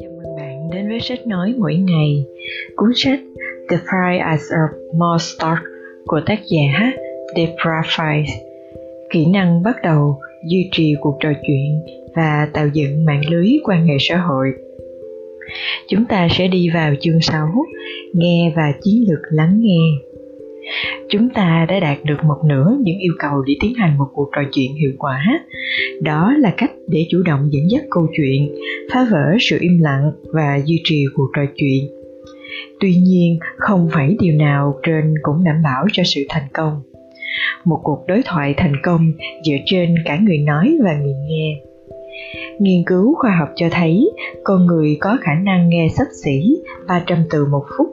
Chào mừng bạn đến với sách nói mỗi ngày. Cuốn sách The Fry as a More của tác giả Debra Fries, Kỹ năng bắt đầu, duy trì cuộc trò chuyện và tạo dựng mạng lưới quan hệ xã hội. Chúng ta sẽ đi vào chương 6, nghe và chiến lược lắng nghe. Chúng ta đã đạt được một nửa những yêu cầu để tiến hành một cuộc trò chuyện hiệu quả. Đó là cách để chủ động dẫn dắt câu chuyện, phá vỡ sự im lặng và duy trì cuộc trò chuyện. Tuy nhiên, không phải điều nào trên cũng đảm bảo cho sự thành công. Một cuộc đối thoại thành công dựa trên cả người nói và người nghe Nghiên cứu khoa học cho thấy con người có khả năng nghe sắp xỉ 300 từ một phút,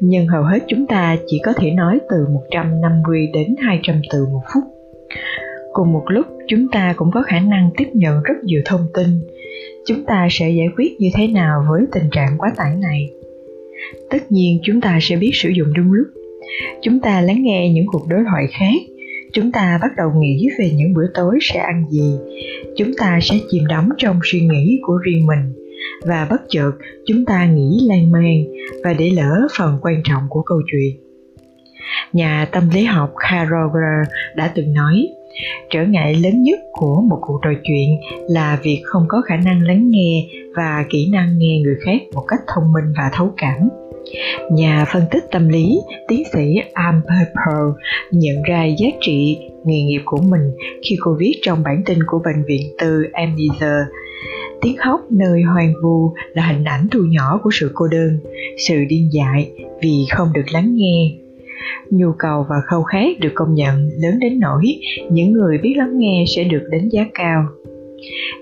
nhưng hầu hết chúng ta chỉ có thể nói từ 150 đến 200 từ một phút. Cùng một lúc, chúng ta cũng có khả năng tiếp nhận rất nhiều thông tin. Chúng ta sẽ giải quyết như thế nào với tình trạng quá tải này? Tất nhiên chúng ta sẽ biết sử dụng đúng lúc. Chúng ta lắng nghe những cuộc đối thoại khác chúng ta bắt đầu nghĩ về những bữa tối sẽ ăn gì chúng ta sẽ chìm đắm trong suy nghĩ của riêng mình và bất chợt chúng ta nghĩ lan man và để lỡ phần quan trọng của câu chuyện nhà tâm lý học Carol đã từng nói trở ngại lớn nhất của một cuộc trò chuyện là việc không có khả năng lắng nghe và kỹ năng nghe người khác một cách thông minh và thấu cảm Nhà phân tích tâm lý, tiến sĩ Amber Pearl nhận ra giá trị nghề nghiệp của mình khi cô viết trong bản tin của bệnh viện tư Amnesia. Tiếng khóc nơi hoàng vu là hình ảnh thu nhỏ của sự cô đơn, sự điên dại vì không được lắng nghe. Nhu cầu và khâu khát được công nhận lớn đến nỗi những người biết lắng nghe sẽ được đánh giá cao.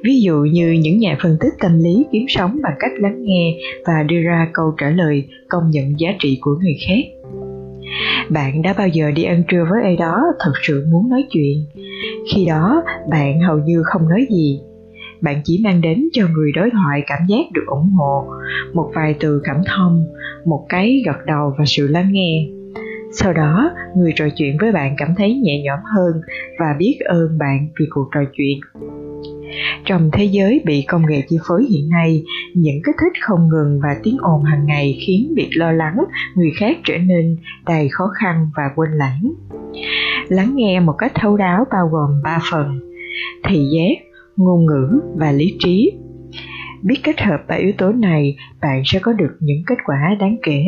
Ví dụ như những nhà phân tích tâm lý kiếm sống bằng cách lắng nghe và đưa ra câu trả lời công nhận giá trị của người khác. Bạn đã bao giờ đi ăn trưa với ai đó thật sự muốn nói chuyện? Khi đó bạn hầu như không nói gì bạn chỉ mang đến cho người đối thoại cảm giác được ủng hộ. Một vài từ cảm thông, một cái gật đầu và sự lắng nghe. Sau đó, người trò chuyện với bạn cảm thấy nhẹ nhõm hơn và biết ơn bạn vì cuộc trò chuyện. Trong thế giới bị công nghệ chi phối hiện nay, những kích thích không ngừng và tiếng ồn hàng ngày khiến việc lo lắng người khác trở nên đầy khó khăn và quên lãng. Lắng nghe một cách thấu đáo bao gồm ba phần. Thị giác ngôn ngữ và lý trí. Biết kết hợp ba yếu tố này, bạn sẽ có được những kết quả đáng kể.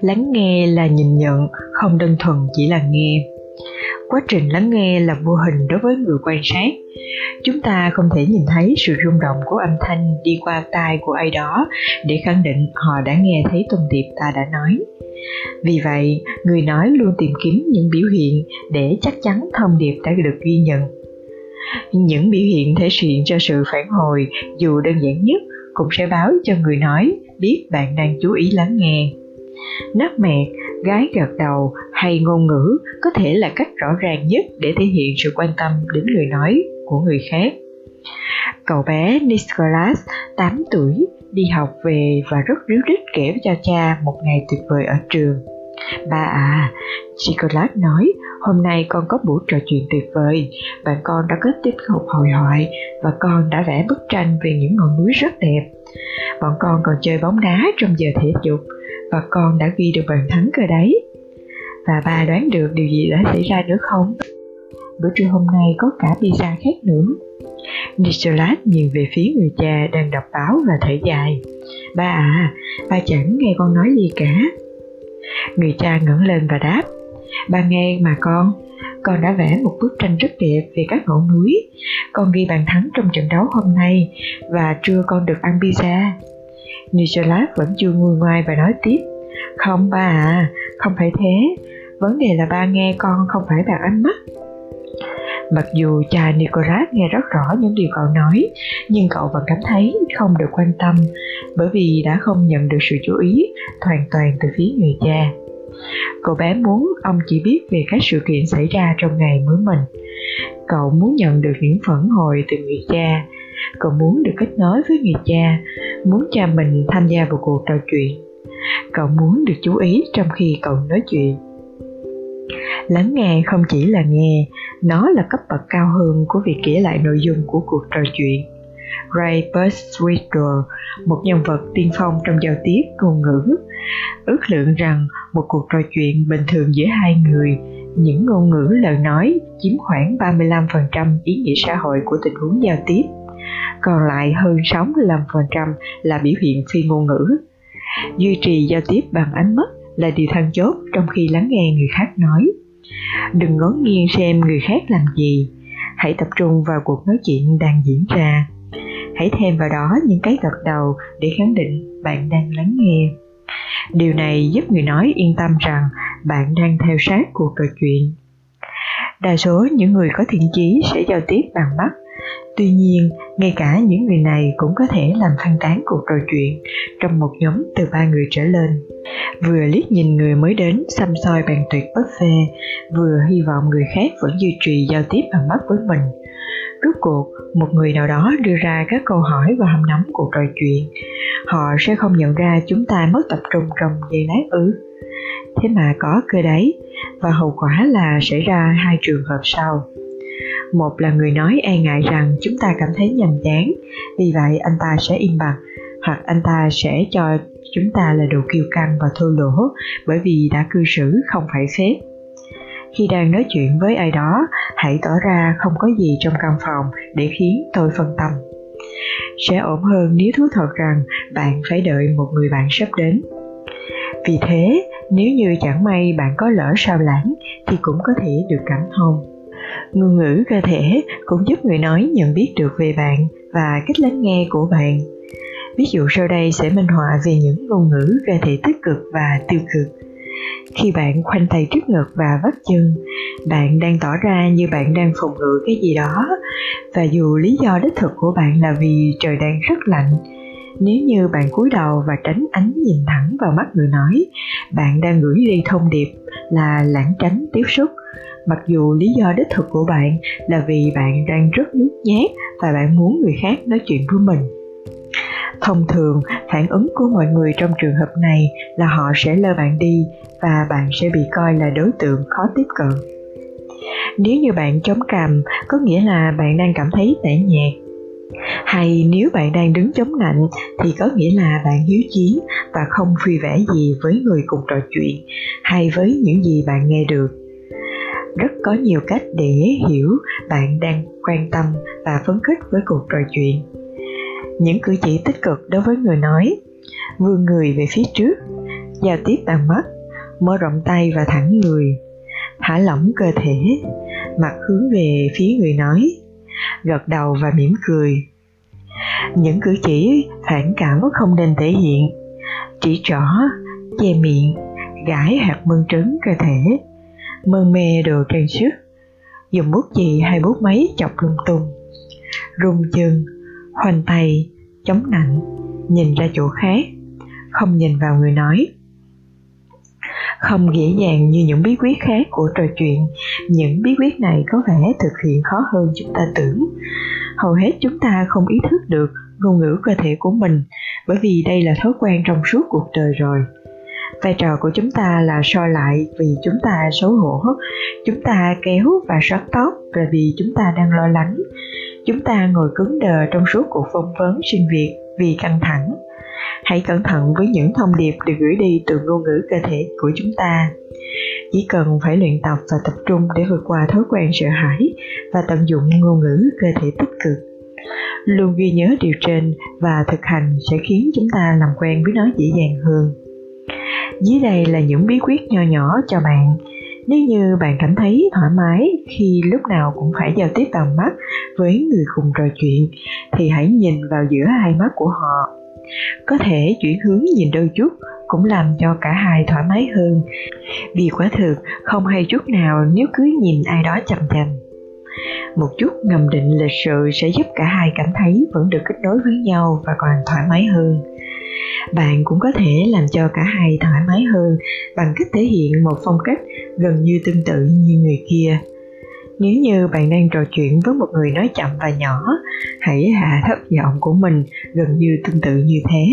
Lắng nghe là nhìn nhận, không đơn thuần chỉ là nghe. Quá trình lắng nghe là vô hình đối với người quan sát. Chúng ta không thể nhìn thấy sự rung động của âm thanh đi qua tai của ai đó để khẳng định họ đã nghe thấy thông điệp ta đã nói. Vì vậy, người nói luôn tìm kiếm những biểu hiện để chắc chắn thông điệp đã được ghi nhận những biểu hiện thể hiện cho sự phản hồi dù đơn giản nhất cũng sẽ báo cho người nói biết bạn đang chú ý lắng nghe. Nắp mẹt gái gật đầu hay ngôn ngữ có thể là cách rõ ràng nhất để thể hiện sự quan tâm đến người nói của người khác. Cậu bé Nicholas 8 tuổi đi học về và rất ríu rít kể cho cha một ngày tuyệt vời ở trường. Ba à, Nicholas nói, hôm nay con có buổi trò chuyện tuyệt vời. Bạn con đã kết tiếp học hội thoại và con đã vẽ bức tranh về những ngọn núi rất đẹp. Bọn con còn chơi bóng đá trong giờ thể dục và con đã ghi được bàn thắng cơ đấy. Và ba đoán được điều gì đã xảy ra nữa không? Bữa trưa hôm nay có cả pizza khác nữa. Nicholas nhìn về phía người cha đang đọc báo và thở dài. Ba à, ba chẳng nghe con nói gì cả. Người cha ngẩng lên và đáp. Ba nghe mà con, con đã vẽ một bức tranh rất đẹp về các ngọn núi. Con ghi bàn thắng trong trận đấu hôm nay và trưa con được ăn pizza. Nicholas vẫn chưa nguôi ngoai và nói tiếp Không ba à, không phải thế Vấn đề là ba nghe con không phải bằng ánh mắt Mặc dù cha Nicholas nghe rất rõ những điều cậu nói, nhưng cậu vẫn cảm thấy không được quan tâm bởi vì đã không nhận được sự chú ý hoàn toàn từ phía người cha. Cậu bé muốn ông chỉ biết về các sự kiện xảy ra trong ngày mới mình. Cậu muốn nhận được những phản hồi từ người cha. Cậu muốn được kết nối với người cha, muốn cha mình tham gia vào cuộc trò chuyện. Cậu muốn được chú ý trong khi cậu nói chuyện lắng nghe không chỉ là nghe nó là cấp bậc cao hơn của việc kể lại nội dung của cuộc trò chuyện Ray Kurzweil, một nhân vật tiên phong trong giao tiếp ngôn ngữ, ước lượng rằng một cuộc trò chuyện bình thường giữa hai người, những ngôn ngữ lời nói chiếm khoảng 35% ý nghĩa xã hội của tình huống giao tiếp, còn lại hơn 65% là biểu hiện phi ngôn ngữ. Duy trì giao tiếp bằng ánh mắt là điều then chốt trong khi lắng nghe người khác nói. Đừng ngó nghiêng xem người khác làm gì, hãy tập trung vào cuộc nói chuyện đang diễn ra hãy thêm vào đó những cái gật đầu để khẳng định bạn đang lắng nghe. Điều này giúp người nói yên tâm rằng bạn đang theo sát cuộc trò chuyện. Đa số những người có thiện chí sẽ giao tiếp bằng mắt. Tuy nhiên, ngay cả những người này cũng có thể làm phân tán cuộc trò chuyện trong một nhóm từ ba người trở lên. Vừa liếc nhìn người mới đến xăm soi bàn tuyệt buffet, vừa hy vọng người khác vẫn duy trì giao tiếp bằng mắt với mình. Rốt cuộc, một người nào đó đưa ra các câu hỏi và hâm nóng cuộc trò chuyện. Họ sẽ không nhận ra chúng ta mất tập trung trong giây lát ư. Thế mà có cơ đấy, và hậu quả là xảy ra hai trường hợp sau. Một là người nói e ngại rằng chúng ta cảm thấy nhàm chán, vì vậy anh ta sẽ im bặt, hoặc anh ta sẽ cho chúng ta là đồ kiêu căng và thô lỗ bởi vì đã cư xử không phải phép khi đang nói chuyện với ai đó, hãy tỏ ra không có gì trong căn phòng để khiến tôi phân tâm. Sẽ ổn hơn nếu thú thật rằng bạn phải đợi một người bạn sắp đến. Vì thế, nếu như chẳng may bạn có lỡ sao lãng thì cũng có thể được cảm thông. Ngôn ngữ cơ thể cũng giúp người nói nhận biết được về bạn và cách lắng nghe của bạn. Ví dụ sau đây sẽ minh họa về những ngôn ngữ cơ thể tích cực và tiêu cực khi bạn khoanh tay trước ngực và vắt chân, bạn đang tỏ ra như bạn đang phòng ngự cái gì đó. Và dù lý do đích thực của bạn là vì trời đang rất lạnh, nếu như bạn cúi đầu và tránh ánh nhìn thẳng vào mắt người nói, bạn đang gửi đi thông điệp là lãng tránh tiếp xúc. Mặc dù lý do đích thực của bạn là vì bạn đang rất nhút nhát và bạn muốn người khác nói chuyện với mình thông thường, phản ứng của mọi người trong trường hợp này là họ sẽ lơ bạn đi và bạn sẽ bị coi là đối tượng khó tiếp cận. Nếu như bạn chống cằm, có nghĩa là bạn đang cảm thấy tẻ nhạt. Hay nếu bạn đang đứng chống nạnh thì có nghĩa là bạn hiếu chiến và không vui vẻ gì với người cùng trò chuyện hay với những gì bạn nghe được. Rất có nhiều cách để hiểu bạn đang quan tâm và phấn khích với cuộc trò chuyện những cử chỉ tích cực đối với người nói. Vươn người về phía trước, giao tiếp bằng mắt, mở rộng tay và thẳng người. Thả lỏng cơ thể, mặt hướng về phía người nói, gật đầu và mỉm cười. Những cử chỉ phản cảm không nên thể hiện. Chỉ trỏ, che miệng, gãi hạt mơn trớn cơ thể mơn mê đồ trang sức. Dùng bút chì hay bút máy chọc lung tung. Rung chân hoành tay chống nạnh, nhìn ra chỗ khác, không nhìn vào người nói. Không dễ dàng như những bí quyết khác của trò chuyện, những bí quyết này có vẻ thực hiện khó hơn chúng ta tưởng. Hầu hết chúng ta không ý thức được ngôn ngữ cơ thể của mình, bởi vì đây là thói quen trong suốt cuộc đời rồi. Vai trò của chúng ta là soi lại vì chúng ta xấu hổ, chúng ta kéo và sót tóc là vì chúng ta đang lo lắng chúng ta ngồi cứng đờ trong suốt cuộc phỏng vấn xin việc vì căng thẳng. Hãy cẩn thận với những thông điệp được gửi đi từ ngôn ngữ cơ thể của chúng ta. Chỉ cần phải luyện tập và tập trung để vượt qua thói quen sợ hãi và tận dụng ngôn ngữ cơ thể tích cực. Luôn ghi nhớ điều trên và thực hành sẽ khiến chúng ta làm quen với nó dễ dàng hơn. Dưới đây là những bí quyết nho nhỏ cho bạn nếu như bạn cảm thấy thoải mái khi lúc nào cũng phải giao tiếp bằng mắt với người cùng trò chuyện, thì hãy nhìn vào giữa hai mắt của họ. Có thể chuyển hướng nhìn đôi chút cũng làm cho cả hai thoải mái hơn. Vì quả thực, không hay chút nào nếu cứ nhìn ai đó chằm chằm. Một chút ngầm định lịch sự sẽ giúp cả hai cảm thấy vẫn được kết nối với nhau và còn thoải mái hơn bạn cũng có thể làm cho cả hai thoải mái hơn bằng cách thể hiện một phong cách gần như tương tự như người kia. Nếu như bạn đang trò chuyện với một người nói chậm và nhỏ, hãy hạ thấp giọng của mình gần như tương tự như thế.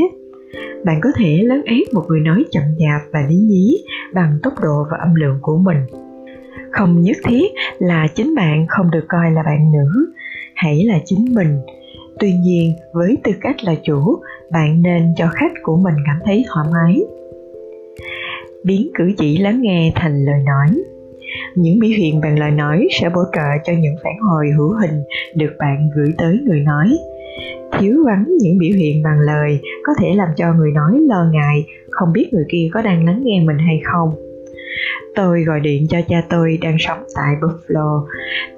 Bạn có thể lấn át một người nói chậm chạp và lý nhí bằng tốc độ và âm lượng của mình. Không nhất thiết là chính bạn không được coi là bạn nữ, hãy là chính mình. Tuy nhiên, với tư cách là chủ bạn nên cho khách của mình cảm thấy thoải mái. Biến cử chỉ lắng nghe thành lời nói. Những biểu hiện bằng lời nói sẽ bổ trợ cho những phản hồi hữu hình được bạn gửi tới người nói. Thiếu vắng những biểu hiện bằng lời có thể làm cho người nói lo ngại, không biết người kia có đang lắng nghe mình hay không. Tôi gọi điện cho cha tôi đang sống tại buffalo.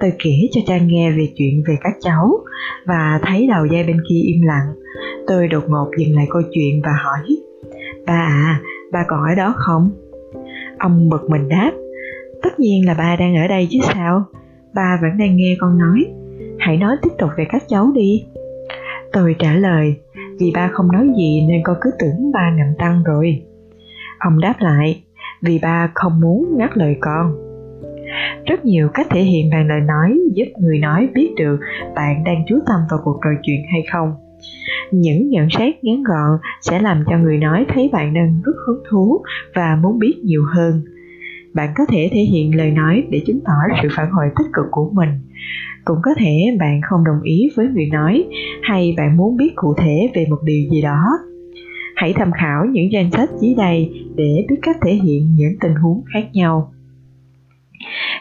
Tôi kể cho cha nghe về chuyện về các cháu và thấy đầu dây bên kia im lặng tôi đột ngột dừng lại câu chuyện và hỏi, ba à ba còn ở đó không? Ông bực mình đáp, tất nhiên là ba đang ở đây chứ sao? Ba vẫn đang nghe con nói. Hãy nói tiếp tục về các cháu đi. Tôi trả lời, vì ba không nói gì nên con cứ tưởng ba nằm tăng rồi. Ông đáp lại, vì ba không muốn ngắt lời con. Rất nhiều cách thể hiện bằng lời nói giúp người nói biết được bạn đang chú tâm vào cuộc trò chuyện hay không những nhận xét ngắn gọn sẽ làm cho người nói thấy bạn đang rất hứng thú và muốn biết nhiều hơn. Bạn có thể thể hiện lời nói để chứng tỏ sự phản hồi tích cực của mình. Cũng có thể bạn không đồng ý với người nói hay bạn muốn biết cụ thể về một điều gì đó. Hãy tham khảo những danh sách dưới đây để biết cách thể hiện những tình huống khác nhau.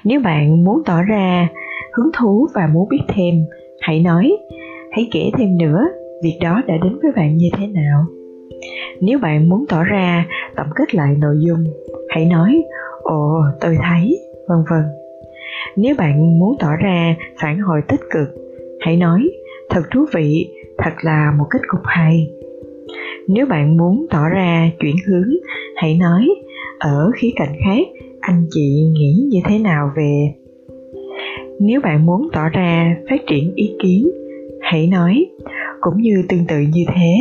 Nếu bạn muốn tỏ ra hứng thú và muốn biết thêm, hãy nói. Hãy kể thêm nữa việc đó đã đến với bạn như thế nào? Nếu bạn muốn tỏ ra tổng kết lại nội dung, hãy nói, ồ, tôi thấy, vân vân. Nếu bạn muốn tỏ ra phản hồi tích cực, hãy nói, thật thú vị, thật là một kết cục hay. Nếu bạn muốn tỏ ra chuyển hướng, hãy nói, ở khía cạnh khác, anh chị nghĩ như thế nào về? Nếu bạn muốn tỏ ra phát triển ý kiến, hãy nói cũng như tương tự như thế.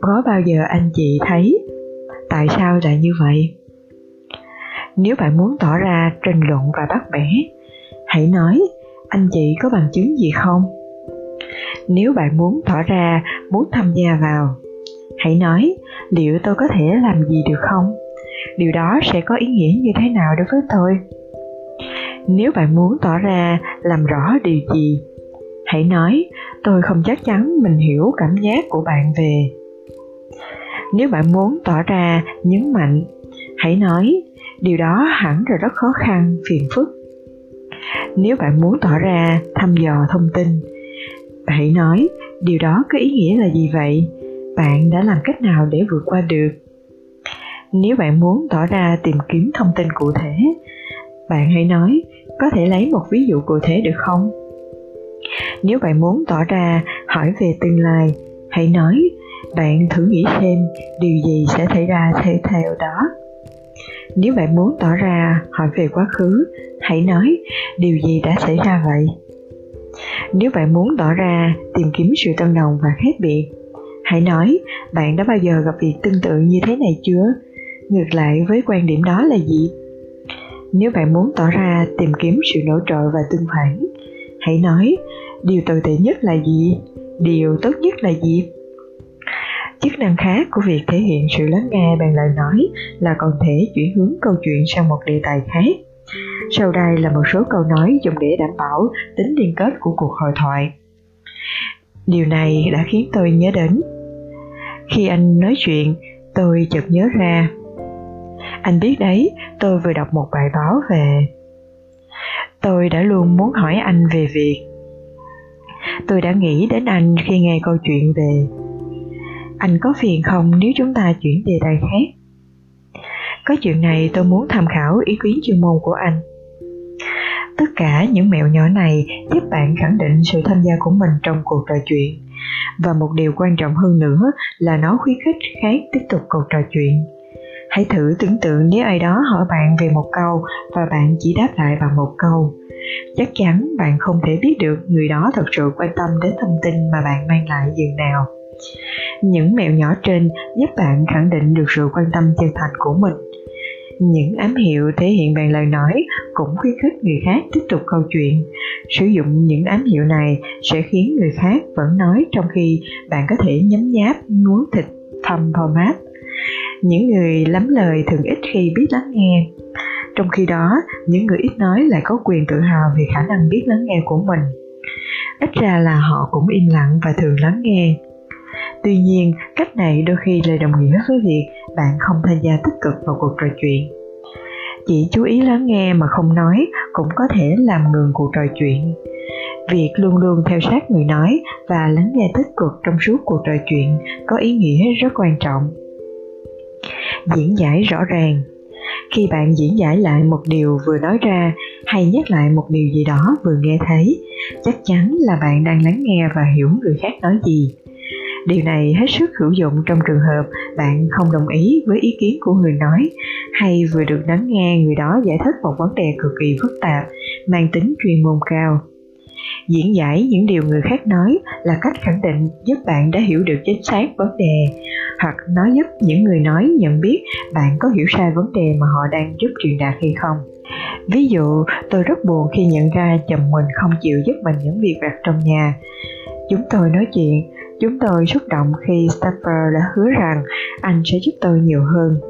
Có bao giờ anh chị thấy? Tại sao lại như vậy? Nếu bạn muốn tỏ ra tranh luận và bắt bẻ, hãy nói, anh chị có bằng chứng gì không? Nếu bạn muốn tỏ ra muốn tham gia vào, hãy nói, liệu tôi có thể làm gì được không? Điều đó sẽ có ý nghĩa như thế nào đối với tôi? Nếu bạn muốn tỏ ra làm rõ điều gì hãy nói, tôi không chắc chắn mình hiểu cảm giác của bạn về. Nếu bạn muốn tỏ ra nhấn mạnh, hãy nói, điều đó hẳn là rất khó khăn, phiền phức. Nếu bạn muốn tỏ ra thăm dò thông tin, hãy nói, điều đó có ý nghĩa là gì vậy? Bạn đã làm cách nào để vượt qua được? Nếu bạn muốn tỏ ra tìm kiếm thông tin cụ thể, bạn hãy nói, có thể lấy một ví dụ cụ thể được không? Nếu bạn muốn tỏ ra hỏi về tương lai, hãy nói, bạn thử nghĩ xem điều gì sẽ xảy ra theo theo đó. Nếu bạn muốn tỏ ra hỏi về quá khứ, hãy nói điều gì đã xảy ra vậy. Nếu bạn muốn tỏ ra tìm kiếm sự tương đồng và khác biệt, hãy nói bạn đã bao giờ gặp việc tương tự như thế này chưa? Ngược lại với quan điểm đó là gì? Nếu bạn muốn tỏ ra tìm kiếm sự nổi trội và tương phản, hãy nói điều tồi tệ nhất là gì? Điều tốt nhất là gì? Chức năng khác của việc thể hiện sự lắng nghe bằng lời nói là còn thể chuyển hướng câu chuyện sang một đề tài khác. Sau đây là một số câu nói dùng để đảm bảo tính liên kết của cuộc hội thoại. Điều này đã khiến tôi nhớ đến. Khi anh nói chuyện, tôi chợt nhớ ra. Anh biết đấy, tôi vừa đọc một bài báo về. Tôi đã luôn muốn hỏi anh về việc tôi đã nghĩ đến anh khi nghe câu chuyện về anh có phiền không nếu chúng ta chuyển đề tài khác? Có chuyện này tôi muốn tham khảo ý kiến chuyên môn của anh. Tất cả những mẹo nhỏ này giúp bạn khẳng định sự tham gia của mình trong cuộc trò chuyện. Và một điều quan trọng hơn nữa là nó khuyến khích khác tiếp tục cuộc trò chuyện. Hãy thử tưởng tượng nếu ai đó hỏi bạn về một câu và bạn chỉ đáp lại bằng một câu chắc chắn bạn không thể biết được người đó thật sự quan tâm đến thông tin mà bạn mang lại dường nào. Những mẹo nhỏ trên giúp bạn khẳng định được sự quan tâm chân thành của mình. Những ám hiệu thể hiện bằng lời nói cũng khuyến khích người khác tiếp tục câu chuyện. Sử dụng những ám hiệu này sẽ khiến người khác vẫn nói trong khi bạn có thể nhấm nháp nuốt thịt thầm mát những người lắm lời thường ít khi biết lắng nghe trong khi đó, những người ít nói lại có quyền tự hào về khả năng biết lắng nghe của mình. Ít ra là họ cũng im lặng và thường lắng nghe. Tuy nhiên, cách này đôi khi lại đồng nghĩa với việc bạn không tham gia tích cực vào cuộc trò chuyện. Chỉ chú ý lắng nghe mà không nói cũng có thể làm ngừng cuộc trò chuyện. Việc luôn luôn theo sát người nói và lắng nghe tích cực trong suốt cuộc trò chuyện có ý nghĩa rất quan trọng. Diễn giải rõ ràng khi bạn diễn giải lại một điều vừa nói ra, hay nhắc lại một điều gì đó vừa nghe thấy, chắc chắn là bạn đang lắng nghe và hiểu người khác nói gì. Điều này hết sức hữu dụng trong trường hợp bạn không đồng ý với ý kiến của người nói, hay vừa được lắng nghe người đó giải thích một vấn đề cực kỳ phức tạp, mang tính chuyên môn cao diễn giải những điều người khác nói là cách khẳng định giúp bạn đã hiểu được chính xác vấn đề, hoặc nó giúp những người nói nhận biết bạn có hiểu sai vấn đề mà họ đang giúp truyền đạt hay không. Ví dụ, tôi rất buồn khi nhận ra chồng mình không chịu giúp mình những việc vặt trong nhà. Chúng tôi nói chuyện, chúng tôi xúc động khi Staffer đã hứa rằng anh sẽ giúp tôi nhiều hơn.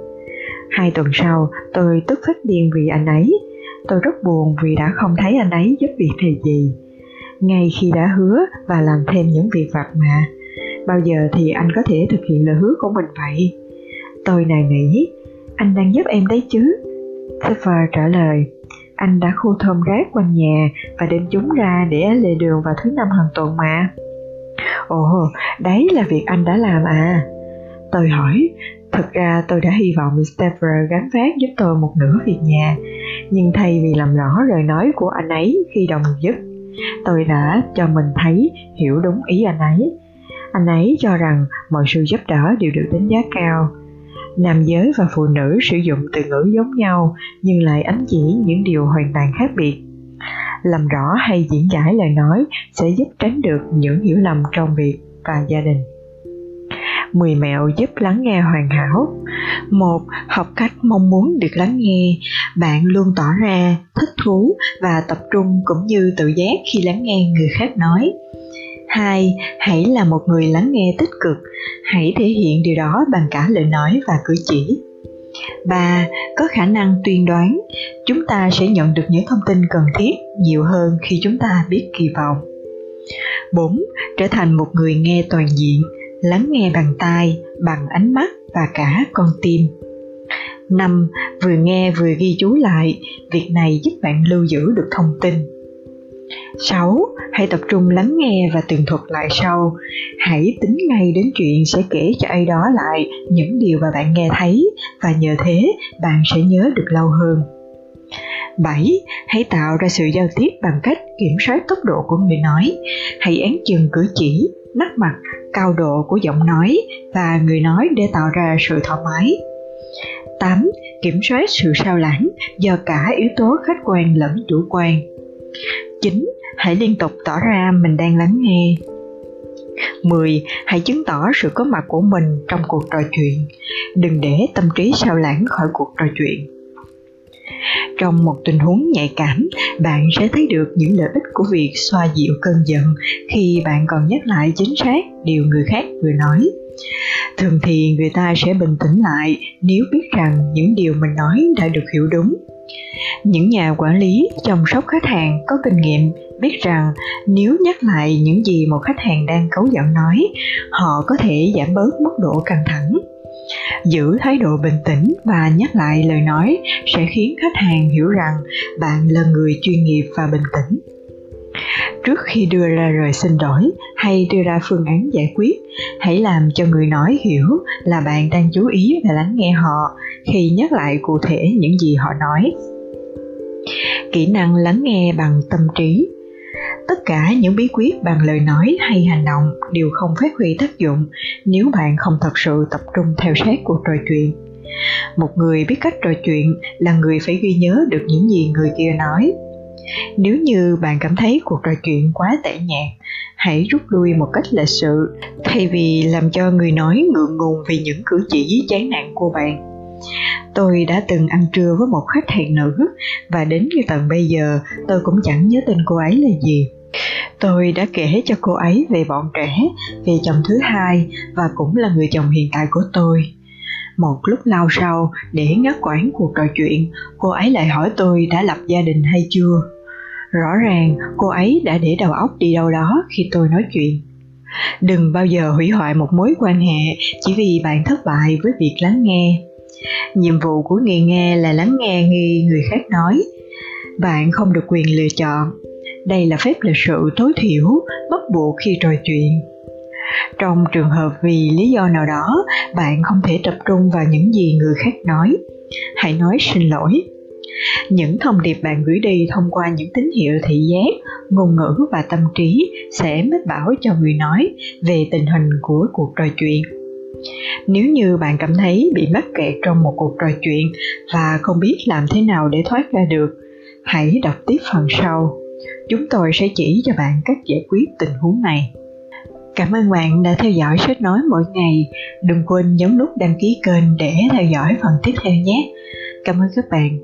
Hai tuần sau, tôi tức phát điên vì anh ấy. Tôi rất buồn vì đã không thấy anh ấy giúp việc này gì ngay khi đã hứa và làm thêm những việc vặt mà, bao giờ thì anh có thể thực hiện lời hứa của mình vậy? Tôi nài nghĩ anh đang giúp em đấy chứ? Sefer trả lời, anh đã khu thơm rác quanh nhà và đem chúng ra để lề đường vào thứ năm hàng tuần mà. Ồ, đấy là việc anh đã làm à? Tôi hỏi, thực ra tôi đã hy vọng Stephen gánh vác giúp tôi một nửa việc nhà, nhưng thay vì làm rõ lời nói của anh ấy khi đồng giúp tôi đã cho mình thấy, hiểu đúng ý anh ấy anh ấy cho rằng mọi sự giúp đỡ đều được đánh giá cao nam giới và phụ nữ sử dụng từ ngữ giống nhau, nhưng lại ánh chỉ những điều hoàn toàn khác biệt làm rõ hay diễn giải lời nói sẽ giúp tránh được những hiểu lầm trong việc và gia đình 10 mẹo giúp lắng nghe hoàn hảo. một, Học cách mong muốn được lắng nghe. Bạn luôn tỏ ra thích thú và tập trung cũng như tự giác khi lắng nghe người khác nói. Hai, Hãy là một người lắng nghe tích cực. Hãy thể hiện điều đó bằng cả lời nói và cử chỉ. Ba, Có khả năng tuyên đoán. Chúng ta sẽ nhận được những thông tin cần thiết nhiều hơn khi chúng ta biết kỳ vọng. 4. Trở thành một người nghe toàn diện, lắng nghe bằng tai, bằng ánh mắt và cả con tim. 5. Vừa nghe vừa ghi chú lại, việc này giúp bạn lưu giữ được thông tin. 6. Hãy tập trung lắng nghe và tường thuật lại sau. Hãy tính ngay đến chuyện sẽ kể cho ai đó lại những điều mà bạn nghe thấy và nhờ thế bạn sẽ nhớ được lâu hơn. 7. Hãy tạo ra sự giao tiếp bằng cách kiểm soát tốc độ của người nói. Hãy án chừng cử chỉ, nét mặt, cao độ của giọng nói và người nói để tạo ra sự thoải mái. 8. Kiểm soát sự sao lãng do cả yếu tố khách quan lẫn chủ quan. 9. Hãy liên tục tỏ ra mình đang lắng nghe. 10. Hãy chứng tỏ sự có mặt của mình trong cuộc trò chuyện. Đừng để tâm trí sao lãng khỏi cuộc trò chuyện. Trong một tình huống nhạy cảm, bạn sẽ thấy được những lợi ích của việc xoa dịu cơn giận khi bạn còn nhắc lại chính xác điều người khác vừa nói. Thường thì người ta sẽ bình tĩnh lại nếu biết rằng những điều mình nói đã được hiểu đúng. Những nhà quản lý, chăm sóc khách hàng có kinh nghiệm biết rằng nếu nhắc lại những gì một khách hàng đang cấu giận nói, họ có thể giảm bớt mức độ căng thẳng. Giữ thái độ bình tĩnh và nhắc lại lời nói sẽ khiến khách hàng hiểu rằng bạn là người chuyên nghiệp và bình tĩnh trước khi đưa ra lời xin lỗi hay đưa ra phương án giải quyết, hãy làm cho người nói hiểu là bạn đang chú ý và lắng nghe họ khi nhắc lại cụ thể những gì họ nói. Kỹ năng lắng nghe bằng tâm trí. Tất cả những bí quyết bằng lời nói hay hành động đều không phát huy tác dụng nếu bạn không thật sự tập trung theo sát cuộc trò chuyện. Một người biết cách trò chuyện là người phải ghi nhớ được những gì người kia nói nếu như bạn cảm thấy cuộc trò chuyện quá tẻ nhạt hãy rút lui một cách lịch sự thay vì làm cho người nói ngượng ngùng vì những cử chỉ chán nản của bạn. Tôi đã từng ăn trưa với một khách hàng nữ và đến như tận bây giờ tôi cũng chẳng nhớ tên cô ấy là gì. Tôi đã kể cho cô ấy về bọn trẻ về chồng thứ hai và cũng là người chồng hiện tại của tôi. Một lúc lâu sau, để ngắt quãng cuộc trò chuyện, cô ấy lại hỏi tôi đã lập gia đình hay chưa. Rõ ràng, cô ấy đã để đầu óc đi đâu đó khi tôi nói chuyện. Đừng bao giờ hủy hoại một mối quan hệ chỉ vì bạn thất bại với việc lắng nghe. Nhiệm vụ của người nghe là lắng nghe nghi, người khác nói. Bạn không được quyền lựa chọn. Đây là phép lịch sự tối thiểu, bắt buộc khi trò chuyện trong trường hợp vì lý do nào đó, bạn không thể tập trung vào những gì người khác nói hãy nói xin lỗi những thông điệp bạn gửi đi thông qua những tín hiệu thị giác, ngôn ngữ và tâm trí sẽ mách bảo cho người nói về tình hình của cuộc trò chuyện nếu như bạn cảm thấy bị mắc kẹt trong một cuộc trò chuyện và không biết làm thế nào để thoát ra được, hãy đọc tiếp phần sau chúng tôi sẽ chỉ cho bạn cách giải quyết tình huống này Cảm ơn bạn đã theo dõi sách nói mỗi ngày. Đừng quên nhấn nút đăng ký kênh để theo dõi phần tiếp theo nhé. Cảm ơn các bạn.